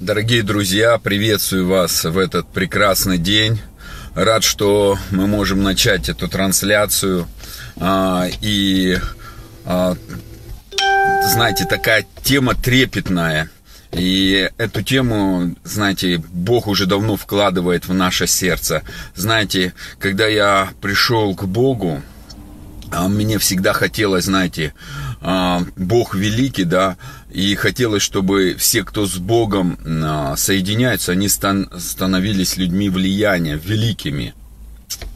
Дорогие друзья, приветствую вас в этот прекрасный день. Рад, что мы можем начать эту трансляцию. А, и, а, знаете, такая тема трепетная. И эту тему, знаете, Бог уже давно вкладывает в наше сердце. Знаете, когда я пришел к Богу, а мне всегда хотелось, знаете, Бог великий, да, и хотелось, чтобы все, кто с Богом а, соединяются, они становились людьми влияния, великими.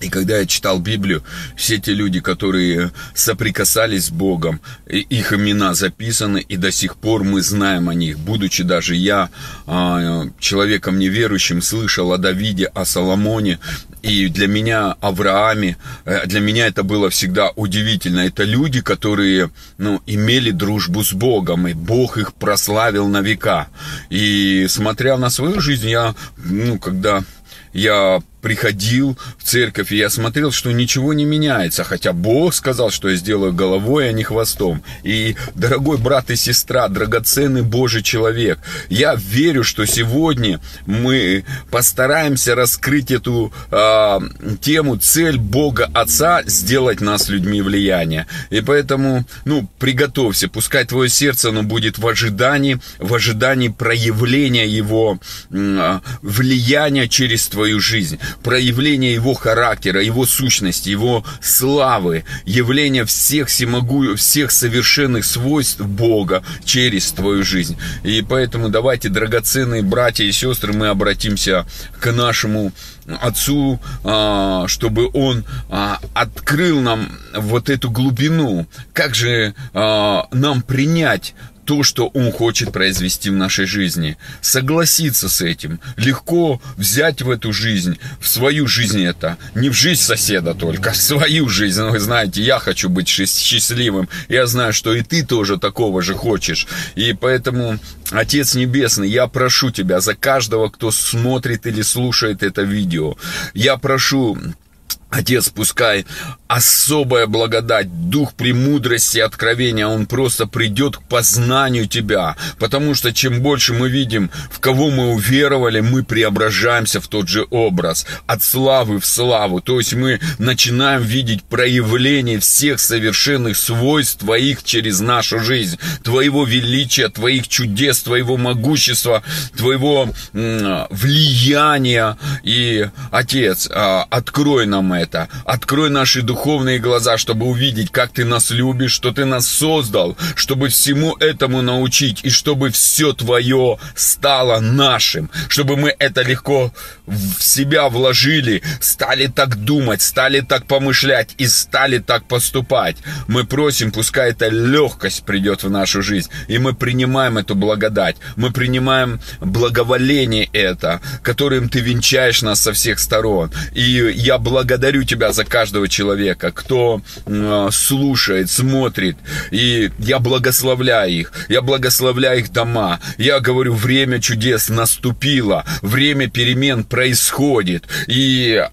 И когда я читал Библию, все те люди, которые соприкасались с Богом, их имена записаны, и до сих пор мы знаем о них. Будучи даже я а, человеком неверующим, слышал о Давиде, о Соломоне, и для меня Аврааме, э, для меня это было всегда удивительно. Это люди, которые ну, имели дружбу с Богом, и Бог их прославил на века. И смотря на свою жизнь, я, ну, когда я приходил в церковь, и я смотрел, что ничего не меняется, хотя Бог сказал, что я сделаю головой, а не хвостом. И, дорогой брат и сестра, драгоценный Божий человек, я верю, что сегодня мы постараемся раскрыть эту э, тему, цель Бога Отца сделать нас людьми влияния. И поэтому, ну, приготовься, пускай твое сердце, оно будет в ожидании, в ожидании проявления Его э, влияния через твою жизнь проявление его характера, его сущности, его славы, явление всех всемогу, всех совершенных свойств Бога через твою жизнь. И поэтому давайте, драгоценные братья и сестры, мы обратимся к нашему Отцу, а, чтобы Он а, открыл нам вот эту глубину. Как же а, нам принять то, что Он хочет произвести в нашей жизни. Согласиться с этим. Легко взять в эту жизнь, в свою жизнь это. Не в жизнь соседа только, в свою жизнь. Вы знаете, я хочу быть счастливым. Я знаю, что и ты тоже такого же хочешь. И поэтому, Отец Небесный, я прошу Тебя за каждого, кто смотрит или слушает это видео. Я прошу Отец, пускай особая благодать, дух премудрости откровения, он просто придет к познанию Тебя. Потому что чем больше мы видим, в кого мы уверовали, мы преображаемся в тот же образ. От славы в славу. То есть мы начинаем видеть проявление всех совершенных свойств Твоих через нашу жизнь. Твоего величия, Твоих чудес, Твоего могущества, Твоего м- влияния. И, Отец, а, открой нам это это. Открой наши духовные глаза, чтобы увидеть, как Ты нас любишь, что Ты нас создал, чтобы всему этому научить, и чтобы все Твое стало нашим, чтобы мы это легко в себя вложили, стали так думать, стали так помышлять и стали так поступать. Мы просим, пускай эта легкость придет в нашу жизнь, и мы принимаем эту благодать, мы принимаем благоволение это, которым Ты венчаешь нас со всех сторон. И я благодарю благодарю Тебя за каждого человека, кто э, слушает, смотрит. И я благословляю их. Я благословляю их дома. Я говорю, время чудес наступило. Время перемен происходит. И а,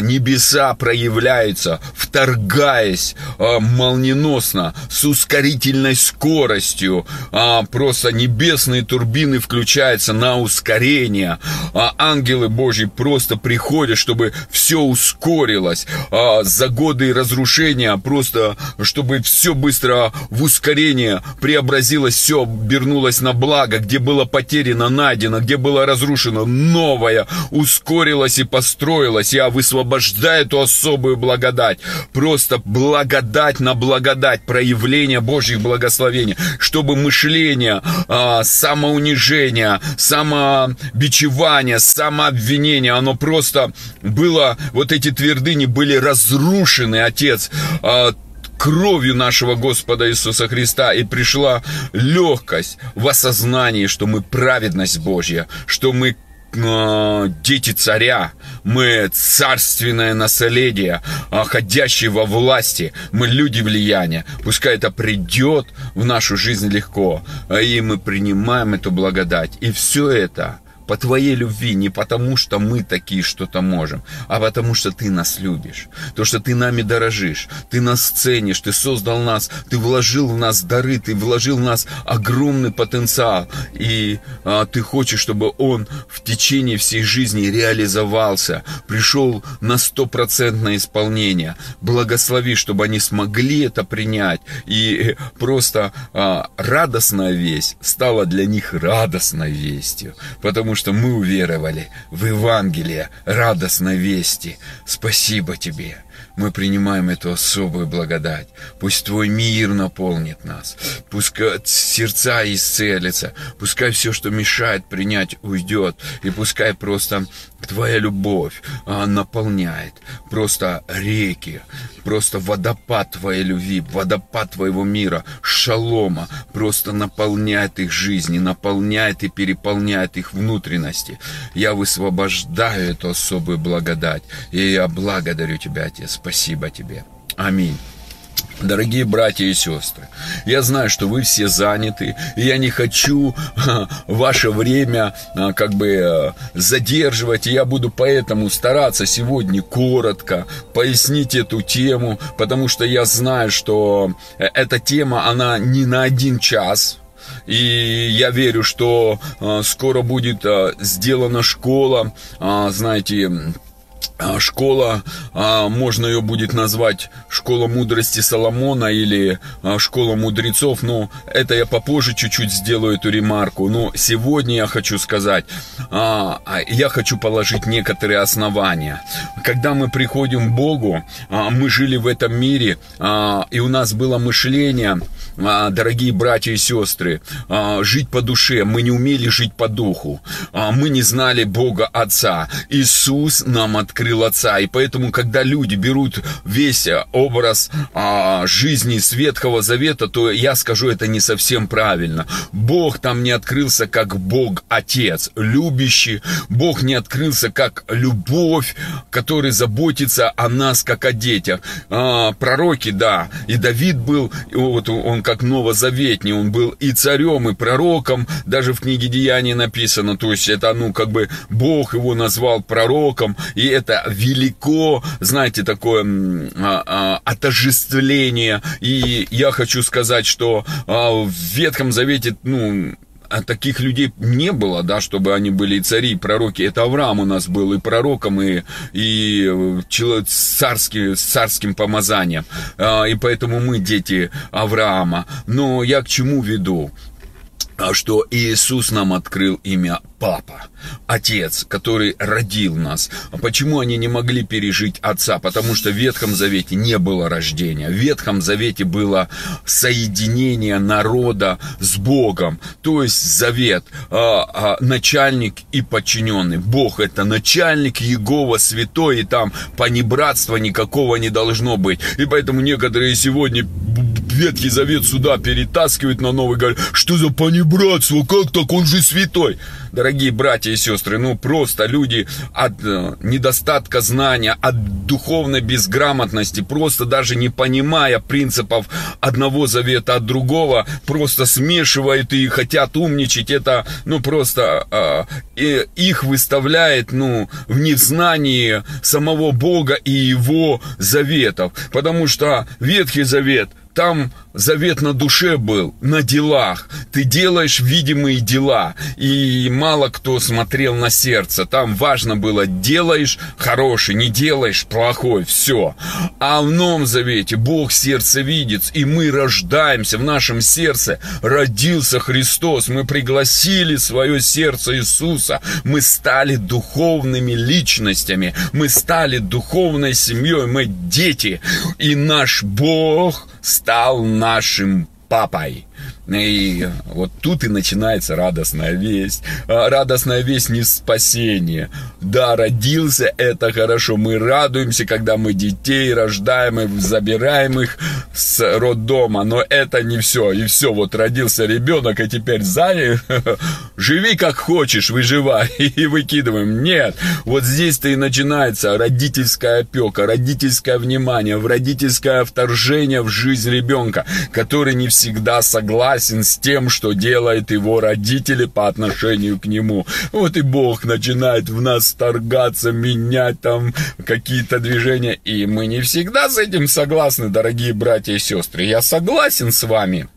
небеса проявляются, вторгаясь а, молниеносно, с ускорительной скоростью. А, просто небесные турбины включаются на ускорение. А ангелы Божьи просто приходят, чтобы все ускорилось. А, за годы разрушения просто, чтобы все быстро в ускорение преобразилось, все обернулось на благо, где было потеряно, найдено, где было разрушено, новое ускорилось и построилось. Я высвобождаю высвобождаю эту особую благодать. Просто благодать на благодать, проявление Божьих благословений, чтобы мышление, а, самоунижение, самобичевание, самообвинение, оно просто было, вот эти твердыни были разрушены, Отец, а, кровью нашего Господа Иисуса Христа, и пришла легкость в осознании, что мы праведность Божья, что мы дети царя, мы царственное наследие, э, ходящие во власти, мы люди влияния. Пускай это придет в нашу жизнь легко, и мы принимаем эту благодать. И все это по Твоей любви, не потому что мы такие что-то можем, а потому что Ты нас любишь, то, что Ты нами дорожишь, Ты нас ценишь, Ты создал нас, Ты вложил в нас дары, Ты вложил в нас огромный потенциал, и а, Ты хочешь, чтобы он в течение всей жизни реализовался, пришел на стопроцентное исполнение. Благослови, чтобы они смогли это принять, и просто а, радостная весть стала для них радостной вестью, потому что мы уверовали в Евангелие радостной вести. Спасибо тебе. Мы принимаем эту особую благодать. Пусть Твой мир наполнит нас. Пускай сердца исцелятся. Пускай все, что мешает принять, уйдет. И пускай просто Твоя любовь а, наполняет просто реки, просто водопад Твоей любви, водопад Твоего мира, шалома, просто наполняет их жизни, наполняет и переполняет их внутренности. Я высвобождаю эту особую благодать, и я благодарю Тебя, Отец. Спасибо Тебе. Аминь. Дорогие братья и сестры, я знаю, что вы все заняты, и я не хочу ваше время а, как бы э, задерживать, и я буду поэтому стараться сегодня коротко пояснить эту тему, потому что я знаю, что э, эта тема, она не на один час, и я верю, что э, скоро будет сделана школа, знаете, а, школа, а, можно ее будет назвать школа мудрости Соломона или а, школа мудрецов, но это я попозже чуть-чуть сделаю эту ремарку. Но сегодня я хочу сказать, я хочу положить некоторые основания. Когда мы приходим к Богу, мы жили в этом мире, и у нас было мышление, дорогие братья и сестры, жить по душе. Мы не умели жить по духу. Мы не знали Бога Отца. Иисус нам открыл открыл Отца. И поэтому, когда люди берут весь образ а, жизни с Ветхого Завета, то я скажу, это не совсем правильно. Бог там не открылся как Бог Отец, любящий. Бог не открылся как любовь, который заботится о нас, как о детях. А, пророки, да, и Давид был, вот он как новозаветний, он был и царем, и пророком, даже в книге Деяний написано, то есть это, ну, как бы Бог его назвал пророком, и это велико, знаете, такое а, а, отождествление. И я хочу сказать, что а, в Ветхом Завете, ну, а таких людей не было, да, чтобы они были и цари, и пророки. Это Авраам у нас был и пророком, и, и э, царский, с царским помазанием. И поэтому мы дети Авраама. Но я к чему веду? что Иисус нам открыл имя Папа, Отец, который родил нас. А почему они не могли пережить Отца? Потому что в Ветхом Завете не было рождения. В Ветхом Завете было соединение народа с Богом. То есть завет, а, а, начальник и подчиненный. Бог это начальник, Егова святой, и там понебратства никакого не должно быть. И поэтому некоторые сегодня Ветхий Завет сюда перетаскивают на новый, говорят, что за понебратство, как так, он же святой дорогие братья и сестры, ну просто люди от э, недостатка знания, от духовной безграмотности, просто даже не понимая принципов одного завета от другого, просто смешивают и хотят умничать. Это, ну просто э, их выставляет, ну, в незнании самого Бога и Его заветов. Потому что Ветхий Завет там завет на душе был, на делах. Ты делаешь видимые дела. И мало кто смотрел на сердце. Там важно было, делаешь хороший, не делаешь плохой, все. А в Новом Завете Бог сердце видит, и мы рождаемся в нашем сердце. Родился Христос, мы пригласили свое сердце Иисуса. Мы стали духовными личностями, мы стали духовной семьей, мы дети. И наш Бог стал нашим папой. И вот тут и начинается радостная весть. А, радостная весть не спасение, Да, родился, это хорошо. Мы радуемся, когда мы детей рождаем и забираем их с роддома. Но это не все. И все, вот родился ребенок, и теперь за живи как хочешь, выживай. И выкидываем. Нет, вот здесь-то и начинается родительская опека, родительское внимание, родительское вторжение в жизнь ребенка, который не всегда согласен с тем, что делает его родители по отношению к нему. Вот и Бог начинает в нас торгаться, менять там какие-то движения. И мы не всегда с этим согласны, дорогие братья и сестры. Я согласен с вами.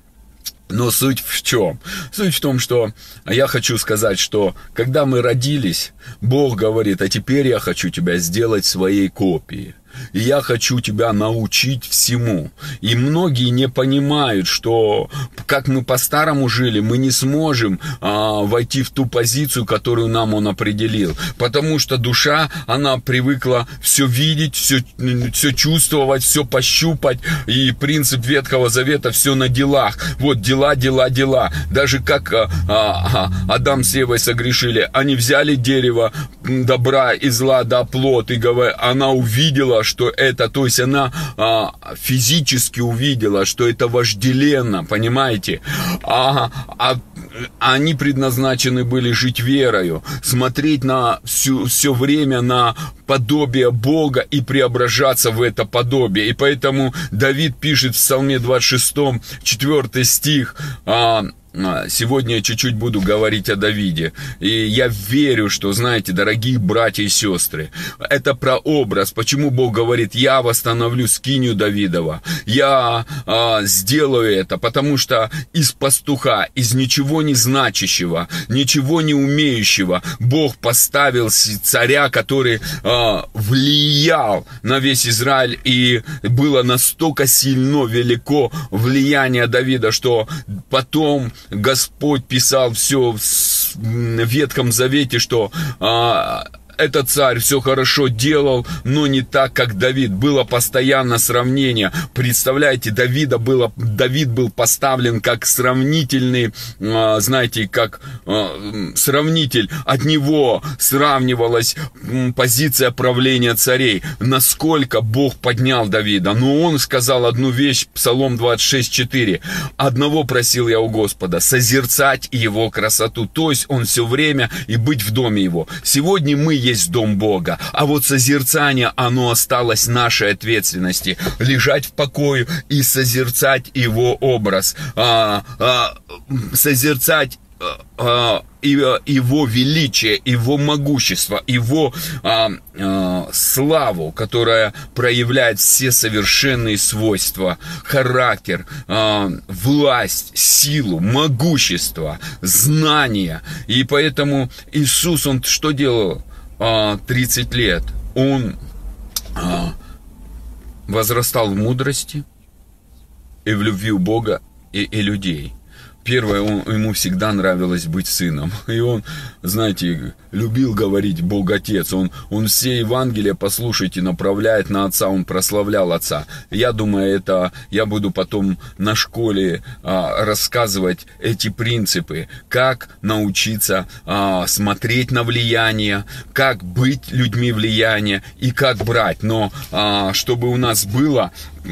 Но суть в чем? Суть в том, что я хочу сказать, что когда мы родились, Бог говорит, а теперь я хочу тебя сделать своей копией. И я хочу тебя научить всему. И многие не понимают, что как мы по-старому жили, мы не сможем а, войти в ту позицию, которую нам он определил. Потому что душа, она привыкла все видеть, все, все чувствовать, все пощупать. И принцип Ветхого Завета все на делах. Вот дела, дела, дела. Даже как а, а, Адам с Евой согрешили, они взяли дерево добра и зла, да, плод, и говорят, она увидела, что это, то есть она а, физически увидела, что это вожделенно, понимаете? А, а они предназначены были жить верою, смотреть на всю, все время на подобие Бога и преображаться в это подобие. И поэтому Давид пишет в Псалме 26, 4 стих, а, сегодня чуть-чуть буду говорить о Давиде. И я верю, что, знаете, дорогие братья и сестры, это прообраз. Почему Бог говорит, я восстановлю скинию Давидова. Я а, сделаю это, потому что из пастуха, из ничего не значащего, ничего не умеющего, Бог поставил царя, который а, влиял на весь Израиль. И было настолько сильно велико влияние Давида, что потом Господь писал все в Ветхом Завете, что а, этот царь все хорошо делал, но не так, как Давид. Было постоянно сравнение. Представляете, Давида было, Давид был поставлен как сравнительный, а, знаете, как а, сравнитель. От него сравнивалась позиция правления царей. Насколько Бог поднял Давида. Но он сказал одну вещь, Псалом 26.4. «Одного просил я у Господа, созерцать его красоту». То есть он все время и быть в доме его. Сегодня мы есть дом Бога. А вот созерцание, оно осталось нашей ответственности. Лежать в покое и созерцать Его образ. А, а, созерцать а, а его величие, его могущество, его а, а, славу, которая проявляет все совершенные свойства, характер, а, власть, силу, могущество, знания. И поэтому Иисус, Он что делал? 30 а, лет он а, возрастал в мудрости и в любви у Бога и, и людей. Первое, он, ему всегда нравилось быть сыном. И он, знаете, любил говорить Бог Отец. Он, он все Евангелия, послушайте, направляет на Отца. Он прославлял Отца. Я думаю, это я буду потом на школе а, рассказывать эти принципы. Как научиться а, смотреть на влияние, как быть людьми влияния и как брать. Но а, чтобы у нас было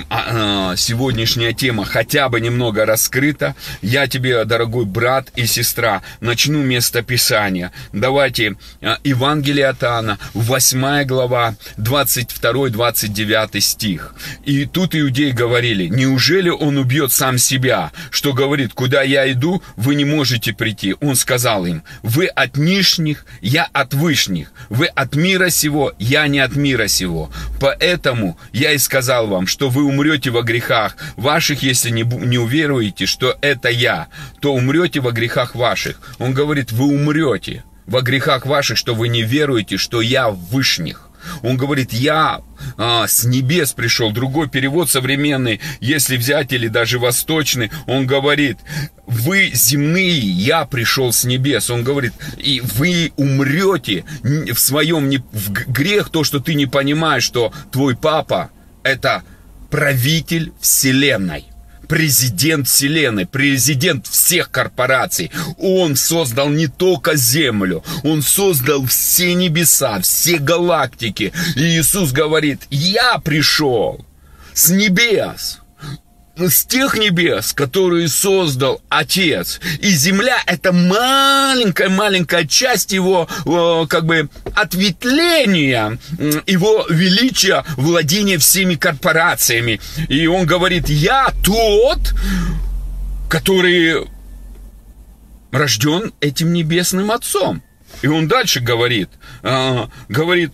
а, а, сегодняшняя тема хотя бы немного раскрыта, я тебе, дорогой брат и сестра, начну место Писания. Давайте а, Евангелие от Иоанна, 8 глава, 22-29 стих. И тут иудеи говорили, неужели он убьет сам себя, что говорит, куда я иду, вы не можете прийти. Он сказал им, вы от нижних, я от вышних, вы от мира сего, я не от мира сего. Поэтому я и сказал вам, что вы умрете во грехах ваших, если не, не уверуете, что это я, то умрете во грехах ваших. Он говорит, вы умрете во грехах ваших, что вы не веруете, что я в вышних. Он говорит, я а, с небес пришел. Другой перевод современный, если взять, или даже восточный, он говорит, вы земные, я пришел с небес. Он говорит, и вы умрете в своем не, в грех, то, что ты не понимаешь, что твой папа это правитель вселенной президент Вселенной, президент всех корпораций. Он создал не только Землю, Он создал все небеса, все галактики. И Иисус говорит, я пришел с небес с тех небес, которые создал Отец. И земля – это маленькая-маленькая часть его, как бы, ответвления, его величия владения всеми корпорациями. И он говорит, я тот, который рожден этим небесным Отцом. И он дальше говорит, а, говорит,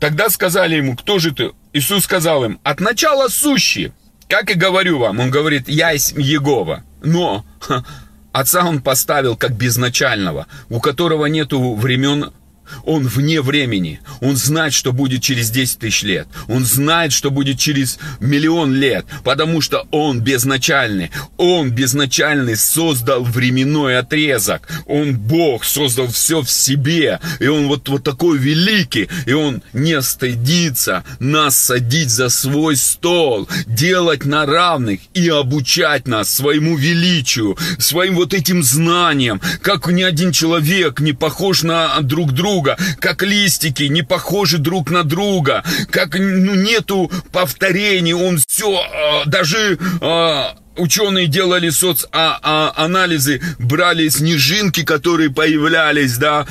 тогда сказали ему, кто же ты? Иисус сказал им, от начала сущий. Как и говорю вам, он говорит, я из Егова. Но ха, отца он поставил как безначального, у которого нету времен он вне времени. Он знает, что будет через 10 тысяч лет. Он знает, что будет через миллион лет. Потому что он безначальный. Он безначальный создал временной отрезок. Он Бог, создал все в себе. И он вот, вот такой великий. И он не стыдится нас садить за свой стол, делать на равных и обучать нас своему величию, своим вот этим знаниям. Как ни один человек не похож на друг друга друга, как листики не похожи друг на друга, как ну, нету повторений, он все, э, даже э, ученые делали соцанализы, брали снежинки, которые появлялись, да,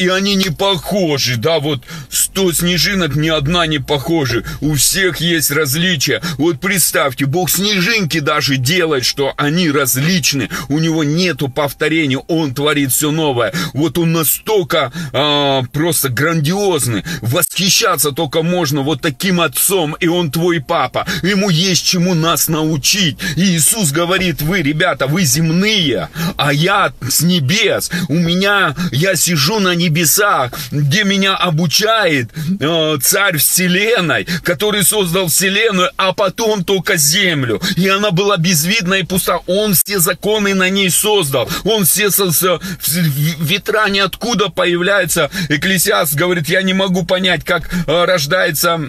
и они не похожи, да, вот 100 снежинок ни одна не похожа, у всех есть различия. Вот представьте, Бог снежинки даже делает, что они различны, у него нету повторений, он творит все новое. Вот он настолько а, просто грандиозный, восхищаться только можно вот таким отцом, и он твой папа, ему есть чему нас научить. И Иисус говорит, вы, ребята, вы земные, а я с небес, у меня, я сижу на небесах, где меня обучает э, царь вселенной, который создал вселенную, а потом только землю. И она была безвидна и пуста. Он все законы на ней создал. Он все со, со, ветра ниоткуда появляются. Экклесиаст говорит, я не могу понять, как э, рождается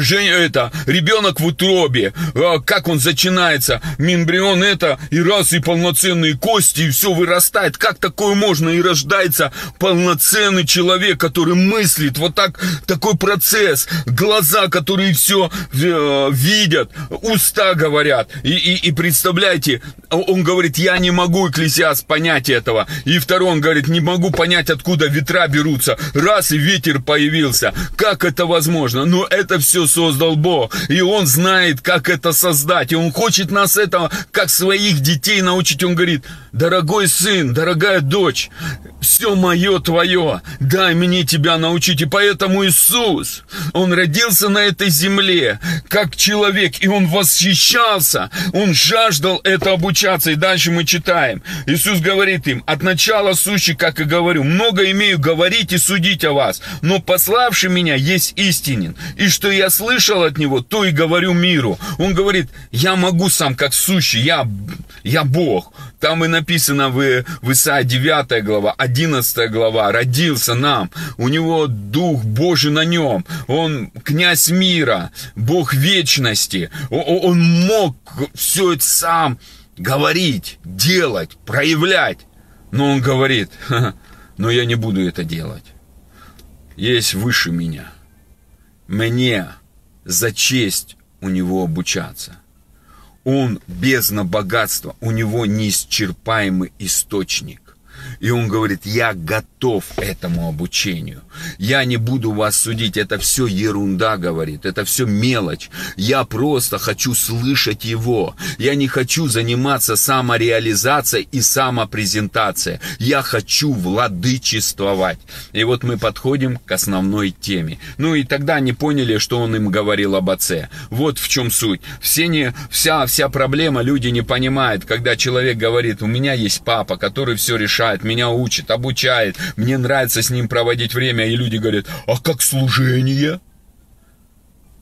Женя, это, ребенок в утробе, а, как он начинается, мембрион это, и раз, и полноценные кости, и все вырастает. Как такое можно? И рождается полноценный человек, который мыслит, вот так, такой процесс, глаза, которые все э, видят, уста говорят. И, и, и представляете, он говорит, я не могу, Экклесиас, понять этого. И второй, он говорит, не могу понять, откуда ветра берутся. Раз, и ветер появился. Как это возможно? Но это все все создал Бог. И Он знает, как это создать. И Он хочет нас этого, как своих детей научить. Он говорит, дорогой сын, дорогая дочь, все мое твое, дай мне тебя научить. И поэтому Иисус, Он родился на этой земле, как человек, и Он восхищался, Он жаждал это обучаться. И дальше мы читаем. Иисус говорит им, от начала сущий, как и говорю, много имею говорить и судить о вас, но пославший меня есть истинен, и что я слышал от него, то и говорю миру. Он говорит, я могу сам как сущий, я, я Бог. Там и написано в, в Исаии 9 глава, 11 глава, родился нам, у него Дух Божий на нем, он князь мира, Бог вечности, он мог все это сам говорить, делать, проявлять. Но он говорит, но я не буду это делать. Есть выше меня. Мне за честь у него обучаться. Он бездна богатства, у него неисчерпаемый источник. И он говорит, я готов этому обучению. Я не буду вас судить, это все ерунда, говорит, это все мелочь. Я просто хочу слышать его. Я не хочу заниматься самореализацией и самопрезентацией. Я хочу владычествовать. И вот мы подходим к основной теме. Ну и тогда они поняли, что он им говорил об отце. Вот в чем суть. Все не, вся, вся проблема, люди не понимают, когда человек говорит, у меня есть папа, который все решает, меня учит, обучает, мне нравится с ним проводить время, и люди говорят, а как служение?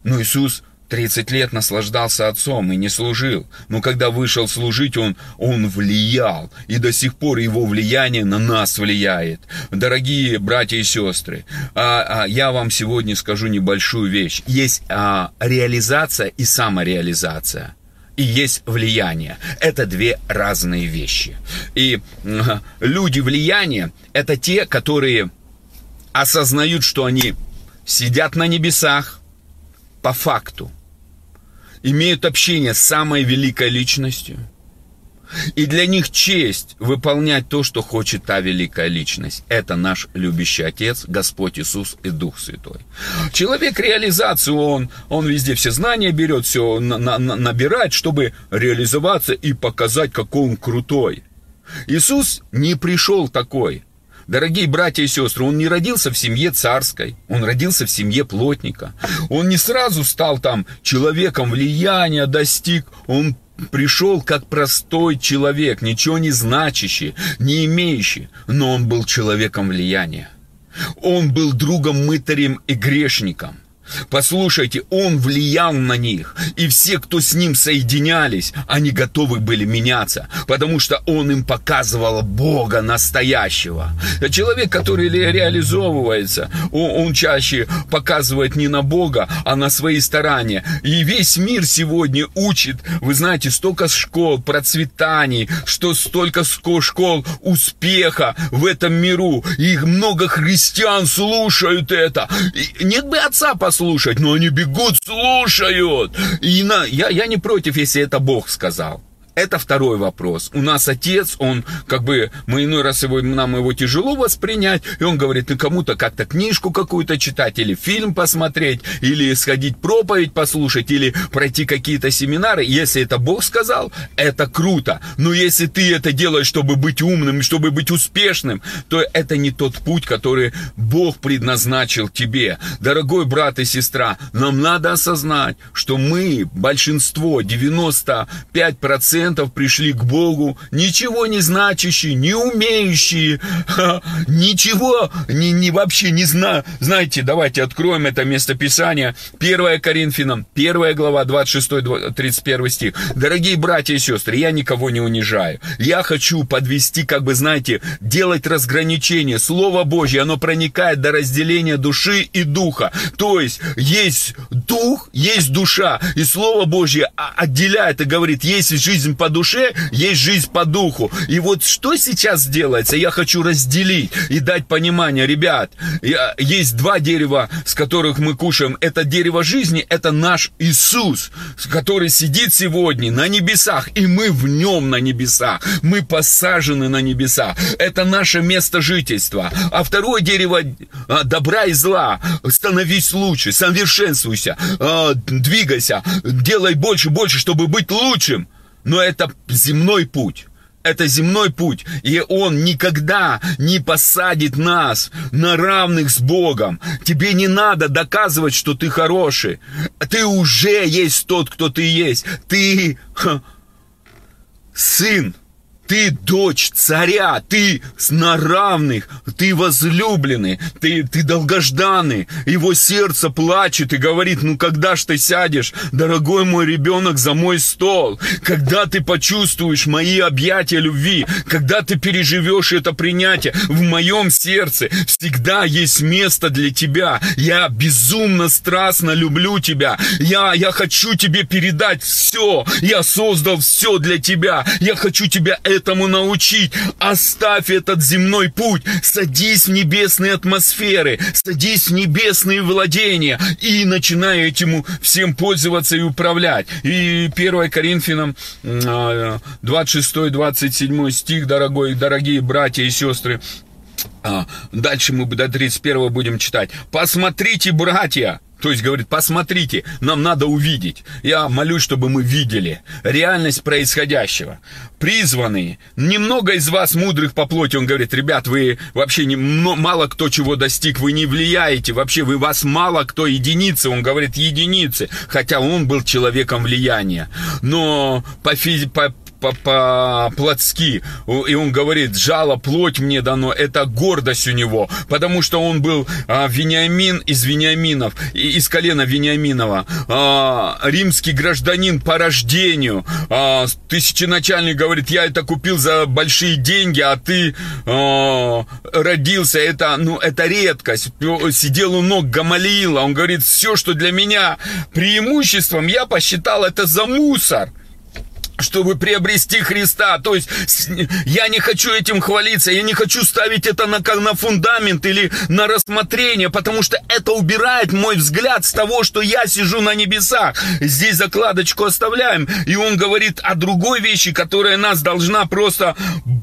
Ну, Иисус 30 лет наслаждался отцом и не служил. Но когда вышел служить, он, он влиял. И до сих пор его влияние на нас влияет. Дорогие братья и сестры, а, а, я вам сегодня скажу небольшую вещь. Есть а, реализация и самореализация. И есть влияние. Это две разные вещи. И люди влияния – это те, которые осознают, что они сидят на небесах по факту, имеют общение с самой великой личностью – и для них честь выполнять то, что хочет та великая личность. Это наш любящий Отец, Господь Иисус и Дух Святой. Человек реализацию, он, он везде все знания берет, все на, на, набирает, чтобы реализоваться и показать, какой он крутой. Иисус не пришел такой. Дорогие братья и сестры, он не родился в семье царской, он родился в семье плотника. Он не сразу стал там человеком влияния, достиг, он пришел как простой человек, ничего не значащий, не имеющий, но он был человеком влияния. Он был другом мытарем и грешником – Послушайте, он влиял на них, и все, кто с ним соединялись, они готовы были меняться, потому что он им показывал Бога настоящего. Человек, который реализовывается, он, чаще показывает не на Бога, а на свои старания. И весь мир сегодня учит, вы знаете, столько школ процветаний, что столько школ успеха в этом миру. И много христиан слушают это. И нет бы отца послушать, слушать, но они бегут, слушают. И на, я, я не против, если это Бог сказал. Это второй вопрос. У нас отец, он как бы, мы иной раз его, нам его тяжело воспринять, и он говорит, ну кому-то как-то книжку какую-то читать, или фильм посмотреть, или сходить проповедь послушать, или пройти какие-то семинары. Если это Бог сказал, это круто. Но если ты это делаешь, чтобы быть умным, чтобы быть успешным, то это не тот путь, который Бог предназначил тебе. Дорогой брат и сестра, нам надо осознать, что мы, большинство, 95% процентов пришли к Богу, ничего не значащие, не умеющие, ничего не, не вообще не знаю. Знаете, давайте откроем это местописание. 1 Коринфянам, 1 глава, 26-31 стих. Дорогие братья и сестры, я никого не унижаю. Я хочу подвести, как бы, знаете, делать разграничение. Слово Божье, оно проникает до разделения души и духа. То есть, есть дух, есть душа. И Слово Божье отделяет и говорит, есть жизнь по душе, есть жизнь по духу. И вот что сейчас делается, я хочу разделить и дать понимание, ребят, есть два дерева, с которых мы кушаем. Это дерево жизни, это наш Иисус, который сидит сегодня на небесах, и мы в нем на небесах. Мы посажены на небесах. Это наше место жительства. А второе дерево а, добра и зла. Становись лучше, совершенствуйся, а, двигайся, делай больше, больше, чтобы быть лучшим. Но это земной путь. Это земной путь, и Он никогда не посадит нас на равных с Богом. Тебе не надо доказывать, что ты хороший. Ты уже есть тот, кто ты есть. Ты сын ты дочь царя, ты на равных, ты возлюбленный, ты, ты долгожданный. Его сердце плачет и говорит, ну когда ж ты сядешь, дорогой мой ребенок, за мой стол? Когда ты почувствуешь мои объятия любви? Когда ты переживешь это принятие? В моем сердце всегда есть место для тебя. Я безумно страстно люблю тебя. Я, я хочу тебе передать все. Я создал все для тебя. Я хочу тебя этому научить. Оставь этот земной путь, садись в небесные атмосферы, садись в небесные владения и начинай этим всем пользоваться и управлять. И 1 Коринфянам 26-27 а, стих, дорогой, дорогие братья и сестры, а, Дальше мы до 31 будем читать. Посмотрите, братья, то есть говорит, посмотрите, нам надо увидеть. Я молюсь, чтобы мы видели реальность происходящего. Призванные, немного из вас мудрых по плоти, он говорит, ребят, вы вообще не, мало кто чего достиг, вы не влияете, вообще вы вас мало кто единицы, он говорит единицы, хотя он был человеком влияния. Но по, физи, по, по-плотски. И он говорит, жало плоть мне дано, это гордость у него, потому что он был а, Вениамин из Вениаминов, из колена Вениаминова, а, римский гражданин по рождению. А, тысяченачальник говорит, я это купил за большие деньги, а ты а, родился, это, ну, это редкость. Сидел у ног Гамалиила, он говорит, все, что для меня преимуществом, я посчитал это за мусор. Чтобы приобрести Христа. То есть я не хочу этим хвалиться, я не хочу ставить это на, как на фундамент или на рассмотрение, потому что это убирает мой взгляд с того, что я сижу на небесах. Здесь закладочку оставляем, и он говорит о другой вещи, которая нас должна просто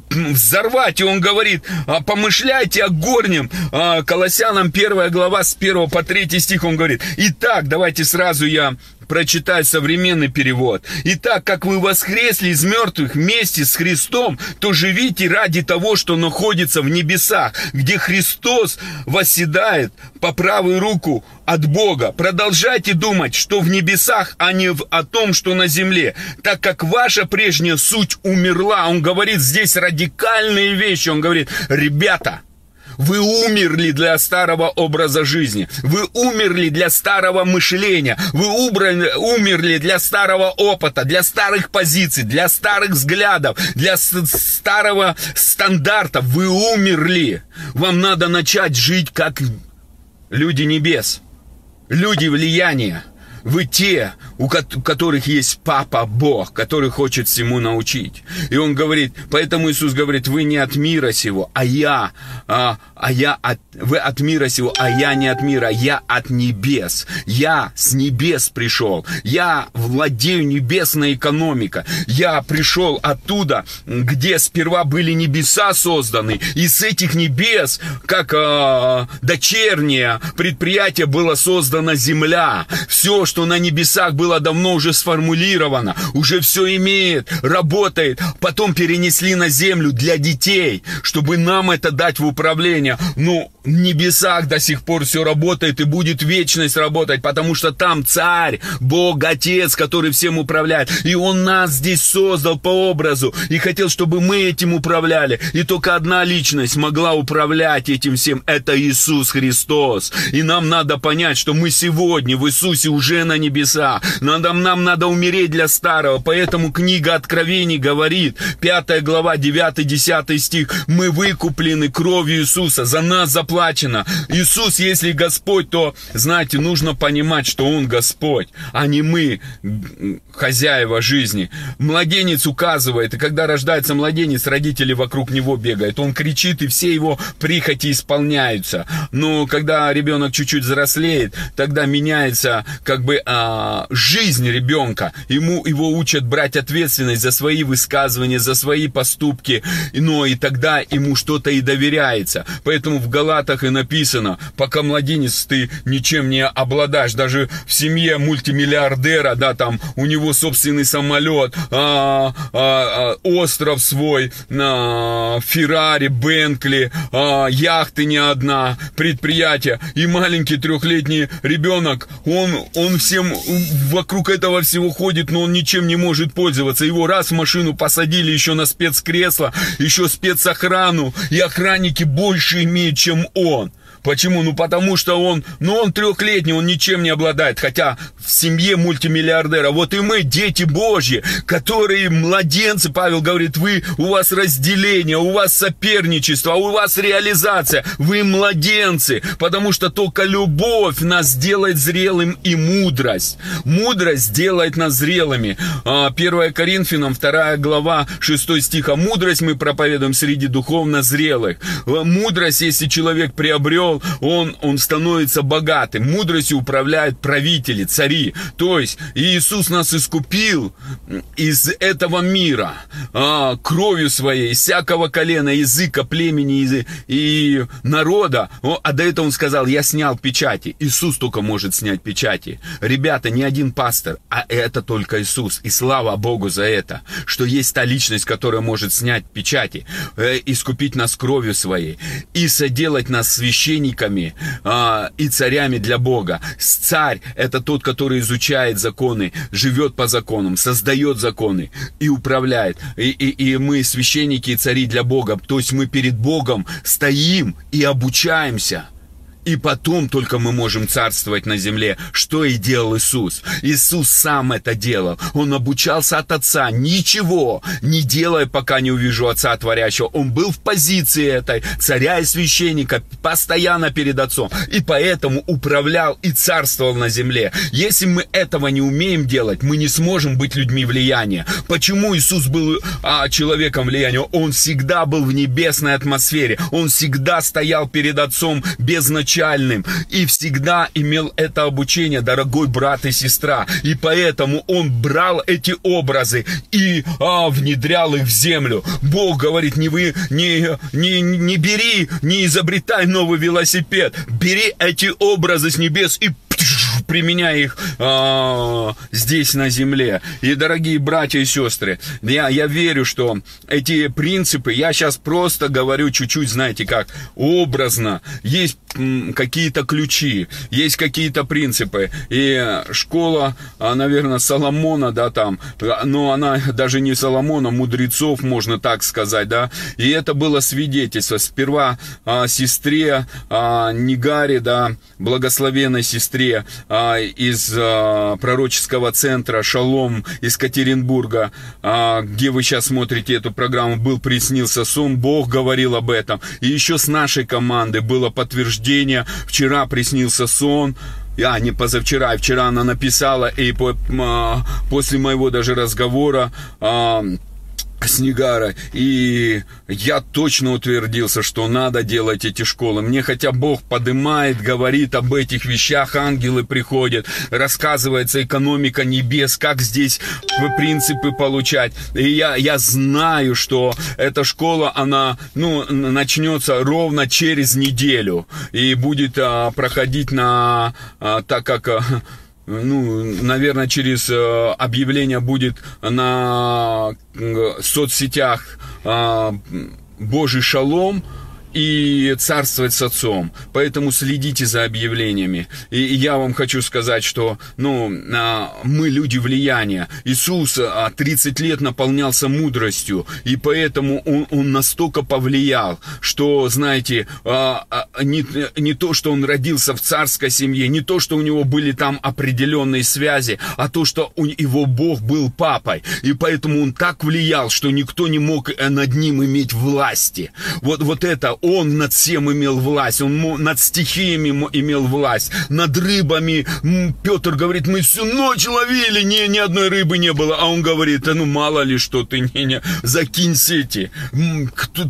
взорвать. И он говорит, «А, помышляйте о горнем. А, Колоссянам 1 глава с 1 по 3 стих он говорит. Итак, давайте сразу я прочитать современный перевод. Итак, как вы воскресли из мертвых вместе с Христом, то живите ради того, что находится в небесах, где Христос восседает по правую руку от Бога. Продолжайте думать, что в небесах, а не в, о том, что на земле, так как ваша прежняя суть умерла. Он говорит здесь радикальные вещи. Он говорит, ребята, вы умерли для старого образа жизни. Вы умерли для старого мышления. Вы убрали, умерли для старого опыта, для старых позиций, для старых взглядов, для старого стандарта. Вы умерли. Вам надо начать жить как люди небес, люди влияния. Вы те, у которых есть папа Бог, который хочет всему научить. И он говорит, поэтому Иисус говорит, вы не от мира сего, а я, а, а я от, вы от мира сего, а я не от мира, я от небес. Я с небес пришел. Я владею небесной экономикой. Я пришел оттуда, где сперва были небеса созданы, и с этих небес, как а, дочернее предприятие, была создана земля. Все, что на небесах было давно уже сформулировано, уже все имеет, работает. Потом перенесли на землю для детей, чтобы нам это дать в управление. Ну, в небесах до сих пор все работает и будет вечность работать, потому что там царь, Бог, Отец, который всем управляет. И Он нас здесь создал по образу и хотел, чтобы мы этим управляли. И только одна личность могла управлять этим всем. Это Иисус Христос. И нам надо понять, что мы сегодня в Иисусе уже на небеса. Надо, нам надо умереть для старого. Поэтому книга Откровений говорит, 5 глава, 9-10 стих, мы выкуплены кровью Иисуса, за нас заплачено. Иисус, если Господь, то, знаете, нужно понимать, что Он Господь, а не мы, хозяева жизни. Младенец указывает, и когда рождается младенец, родители вокруг него бегают. Он кричит, и все его прихоти исполняются. Но когда ребенок чуть-чуть взрослеет, тогда меняется как бы а, жизнь ребенка. Ему его учат брать ответственность за свои высказывания, за свои поступки. Но и тогда ему что-то и доверяется. Поэтому в Галат Галатах и написано, пока младенец ты ничем не обладаешь, даже в семье мультимиллиардера, да, там у него собственный самолет, а, а, а, остров свой, а, Феррари, Бенкли, а, яхты не одна, предприятие, и маленький трехлетний ребенок, он, он всем вокруг этого всего ходит, но он ничем не может пользоваться. Его раз в машину посадили еще на спецкресло, еще спецохрану, и охранники больше имеют, чем он. Почему? Ну потому что он, ну он трехлетний, он ничем не обладает, хотя в семье мультимиллиардера. Вот и мы, дети Божьи, которые младенцы, Павел говорит, вы, у вас разделение, у вас соперничество, у вас реализация, вы младенцы, потому что только любовь нас делает зрелым и мудрость. Мудрость делает нас зрелыми. 1 а, Коринфянам, 2 глава, 6 стиха. Мудрость мы проповедуем среди духовно зрелых. Мудрость, если человек приобрел, он, он становится богатым. Мудростью управляют правители, цари. То есть Иисус нас искупил из этого мира а, кровью своей, всякого колена, языка, племени и, и народа. А до этого он сказал, я снял печати. Иисус только может снять печати. Ребята, не один пастор, а это только Иисус. И слава Богу за это, что есть та личность, которая может снять печати, э, искупить нас кровью своей и соделать нас священниками священниками а, и царями для Бога. Царь – это тот, который изучает законы, живет по законам, создает законы и управляет. И, и, и мы священники и цари для Бога. То есть мы перед Богом стоим и обучаемся. И потом только мы можем царствовать на земле, что и делал Иисус. Иисус сам это делал. Он обучался от Отца, ничего не делая, пока не увижу Отца Творящего. Он был в позиции этой царя и священника, постоянно перед Отцом. И поэтому управлял и царствовал на земле. Если мы этого не умеем делать, мы не сможем быть людьми влияния. Почему Иисус был а, человеком влияния? Он всегда был в небесной атмосфере. Он всегда стоял перед Отцом безначальным. И всегда имел это обучение, дорогой брат и сестра. И поэтому он брал эти образы и а, внедрял их в землю. Бог говорит, не вы, не, не, не бери, не изобретай новый велосипед. Бери эти образы с небес и применяя их э, здесь на земле. И, дорогие братья и сестры, я, я верю, что эти принципы, я сейчас просто говорю чуть-чуть, знаете как, образно. Есть какие-то ключи, есть какие-то принципы. И школа, а, наверное, Соломона, да, там, но она даже не Соломона, мудрецов, можно так сказать, да. И это было свидетельство. Сперва а, сестре а, Нигаре, да, благословенной сестре, а, из а, пророческого центра Шалом из Катеринбурга, а, где вы сейчас смотрите эту программу, был приснился сон, Бог говорил об этом. И еще с нашей команды было подтверждение, вчера приснился сон, а, не позавчера, а вчера она написала, и по, а, после моего даже разговора а, Снегара. И я точно утвердился, что надо делать эти школы. Мне хотя Бог подымает, говорит об этих вещах, ангелы приходят, рассказывается экономика небес, как здесь принципы получать. И я, я знаю, что эта школа, она ну, начнется ровно через неделю и будет а, проходить на, а, так как... А, ну, наверное, через э, объявление будет на соцсетях э, Божий шалом, и царствовать с Отцом. Поэтому следите за объявлениями. И я вам хочу сказать, что ну, а, мы люди влияния. Иисус 30 а, лет наполнялся мудростью, и поэтому он, он настолько повлиял, что, знаете, а, не, не то, что он родился в царской семье, не то, что у него были там определенные связи, а то, что у его Бог был папой. И поэтому он так влиял, что никто не мог э, над ним иметь власти. Вот, вот это он над всем имел власть, он над стихиями имел власть, над рыбами. Петр говорит, мы всю ночь ловили, ни, ни одной рыбы не было. А он говорит, ну мало ли что ты, не, не, закинь сети.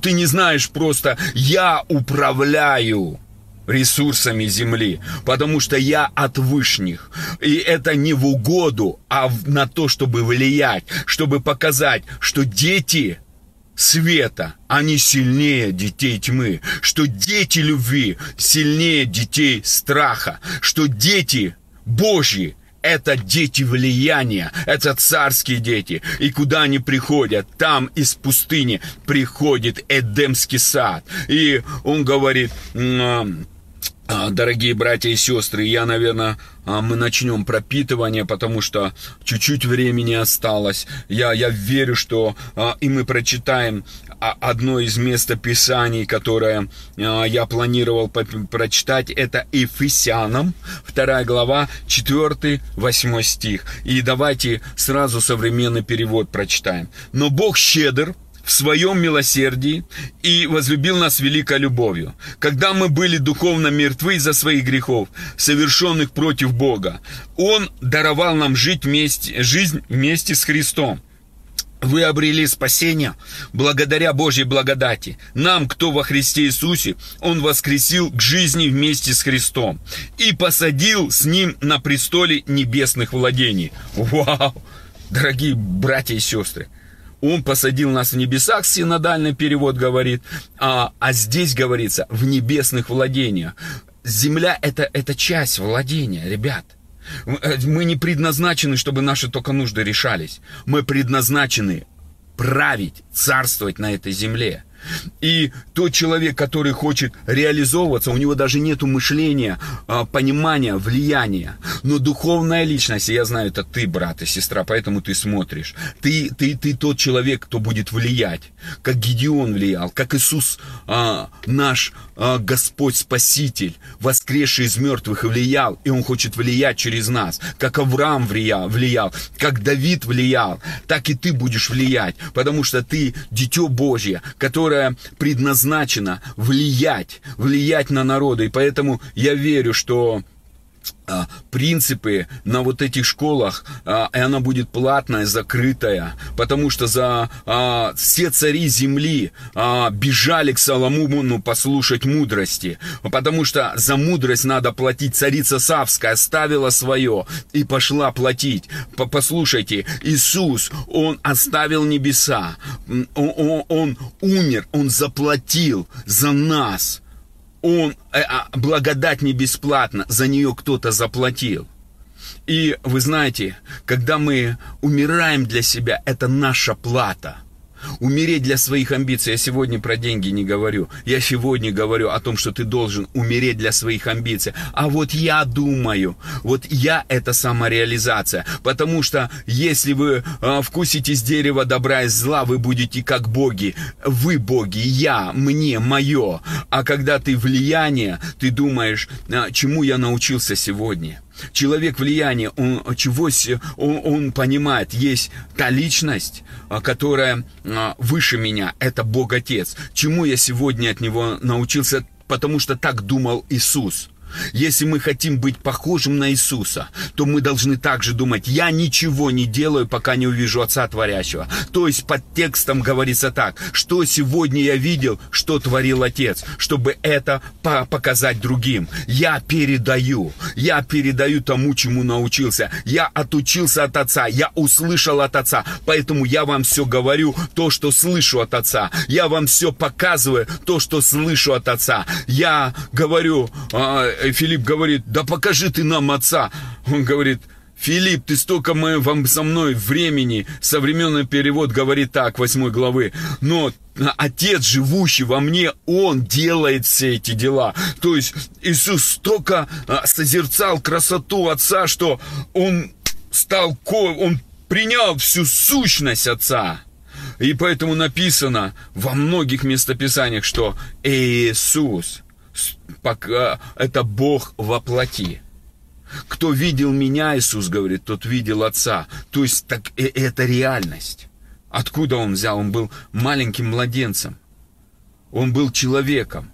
Ты не знаешь просто, я управляю ресурсами земли, потому что я от вышних. И это не в угоду, а на то, чтобы влиять, чтобы показать, что дети света, они сильнее детей тьмы, что дети любви сильнее детей страха, что дети Божьи это дети влияния, это царские дети. И куда они приходят? Там из пустыни приходит Эдемский сад. И он говорит, а, дорогие братья и сестры, я, наверное, а, мы начнем пропитывание, потому что чуть-чуть времени осталось. Я, я верю, что а, и мы прочитаем одно из местописаний, которое я планировал прочитать, это Ефесянам, 2 глава, 4-8 стих. И давайте сразу современный перевод прочитаем. «Но Бог щедр, в своем милосердии и возлюбил нас великой любовью, когда мы были духовно мертвы из-за своих грехов, совершенных против Бога. Он даровал нам жить вместе, жизнь вместе с Христом. Вы обрели спасение благодаря Божьей благодати. Нам, кто во Христе Иисусе, Он воскресил к жизни вместе с Христом и посадил с Ним на престоле небесных владений. Вау! Дорогие братья и сестры, он посадил нас в небесах, синодальный перевод говорит, а, а здесь говорится в небесных владениях. Земля это, это часть владения, ребят. Э, мы не предназначены, чтобы наши только нужды решались. Мы предназначены править, царствовать на этой земле. И тот человек, который хочет реализовываться, у него даже нет мышления, а, понимания, влияния. Но духовная личность, я знаю, это ты, брат и сестра, поэтому ты смотришь. Ты, ты, ты тот человек, кто будет влиять, как Гедеон влиял, как Иисус, а, наш а, Господь Спаситель, воскресший из мертвых и влиял, и Он хочет влиять через нас, как Авраам влиял, влиял, как Давид влиял, так и ты будешь влиять, потому что ты дитё Божье, которое которая предназначена влиять, влиять на народы. И поэтому я верю, что принципы на вот этих школах, а, и она будет платная, закрытая, потому что за а, все цари земли бежали к Соломону послушать мудрости, потому что за мудрость надо платить. Царица Савская оставила свое и пошла платить. Послушайте, Иисус, Он оставил небеса, Он, он, он умер, Он заплатил за нас – он, э, а, благодать не бесплатна, за нее кто-то заплатил. И вы знаете, когда мы умираем для себя, это наша плата – Умереть для своих амбиций. Я сегодня про деньги не говорю. Я сегодня говорю о том, что ты должен умереть для своих амбиций. А вот я думаю, вот я это самореализация. Потому что если вы э, вкусите с дерева добра и зла, вы будете как боги. Вы боги, я, мне, мое. А когда ты влияние, ты думаешь, э, чему я научился сегодня. Человек влияния, он, чего, он, он понимает, есть та личность, а, которая а, выше меня, это Бог Отец. Чему я сегодня от Него научился, потому что так думал Иисус. Если мы хотим быть похожим на Иисуса, то мы должны также думать, я ничего не делаю, пока не увижу Отца Творящего. То есть под текстом говорится так, что сегодня я видел, что творил Отец, чтобы это показать другим. Я передаю, я передаю тому, чему научился. Я отучился от Отца, я услышал от Отца, поэтому я вам все говорю, то, что слышу от Отца. Я вам все показываю, то, что слышу от Отца. Я говорю, а, Филипп говорит, да покажи ты нам отца. Он говорит, Филипп, ты столько мы, вам со мной времени. Современный перевод говорит так, восьмой главы. Но Отец, живущий во мне, Он делает все эти дела. То есть Иисус столько а, созерцал красоту Отца, что Он стал, Он принял всю сущность Отца. И поэтому написано во многих местописаниях, что Иисус – пока это Бог во плоти. Кто видел меня, Иисус говорит, тот видел Отца. То есть так, это реальность. Откуда он взял? Он был маленьким младенцем. Он был человеком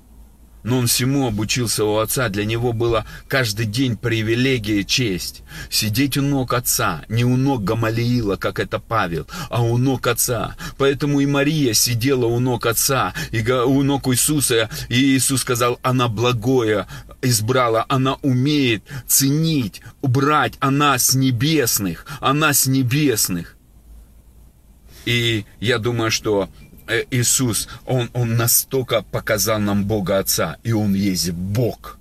но он всему обучился у отца. Для него было каждый день привилегия и честь. Сидеть у ног отца, не у ног Гамалиила, как это Павел, а у ног отца. Поэтому и Мария сидела у ног отца, и у ног Иисуса, и Иисус сказал, она благое избрала, она умеет ценить, убрать, она с небесных, она с небесных. И я думаю, что Иисус, Он, Он настолько показал нам Бога Отца, и Он есть Бог.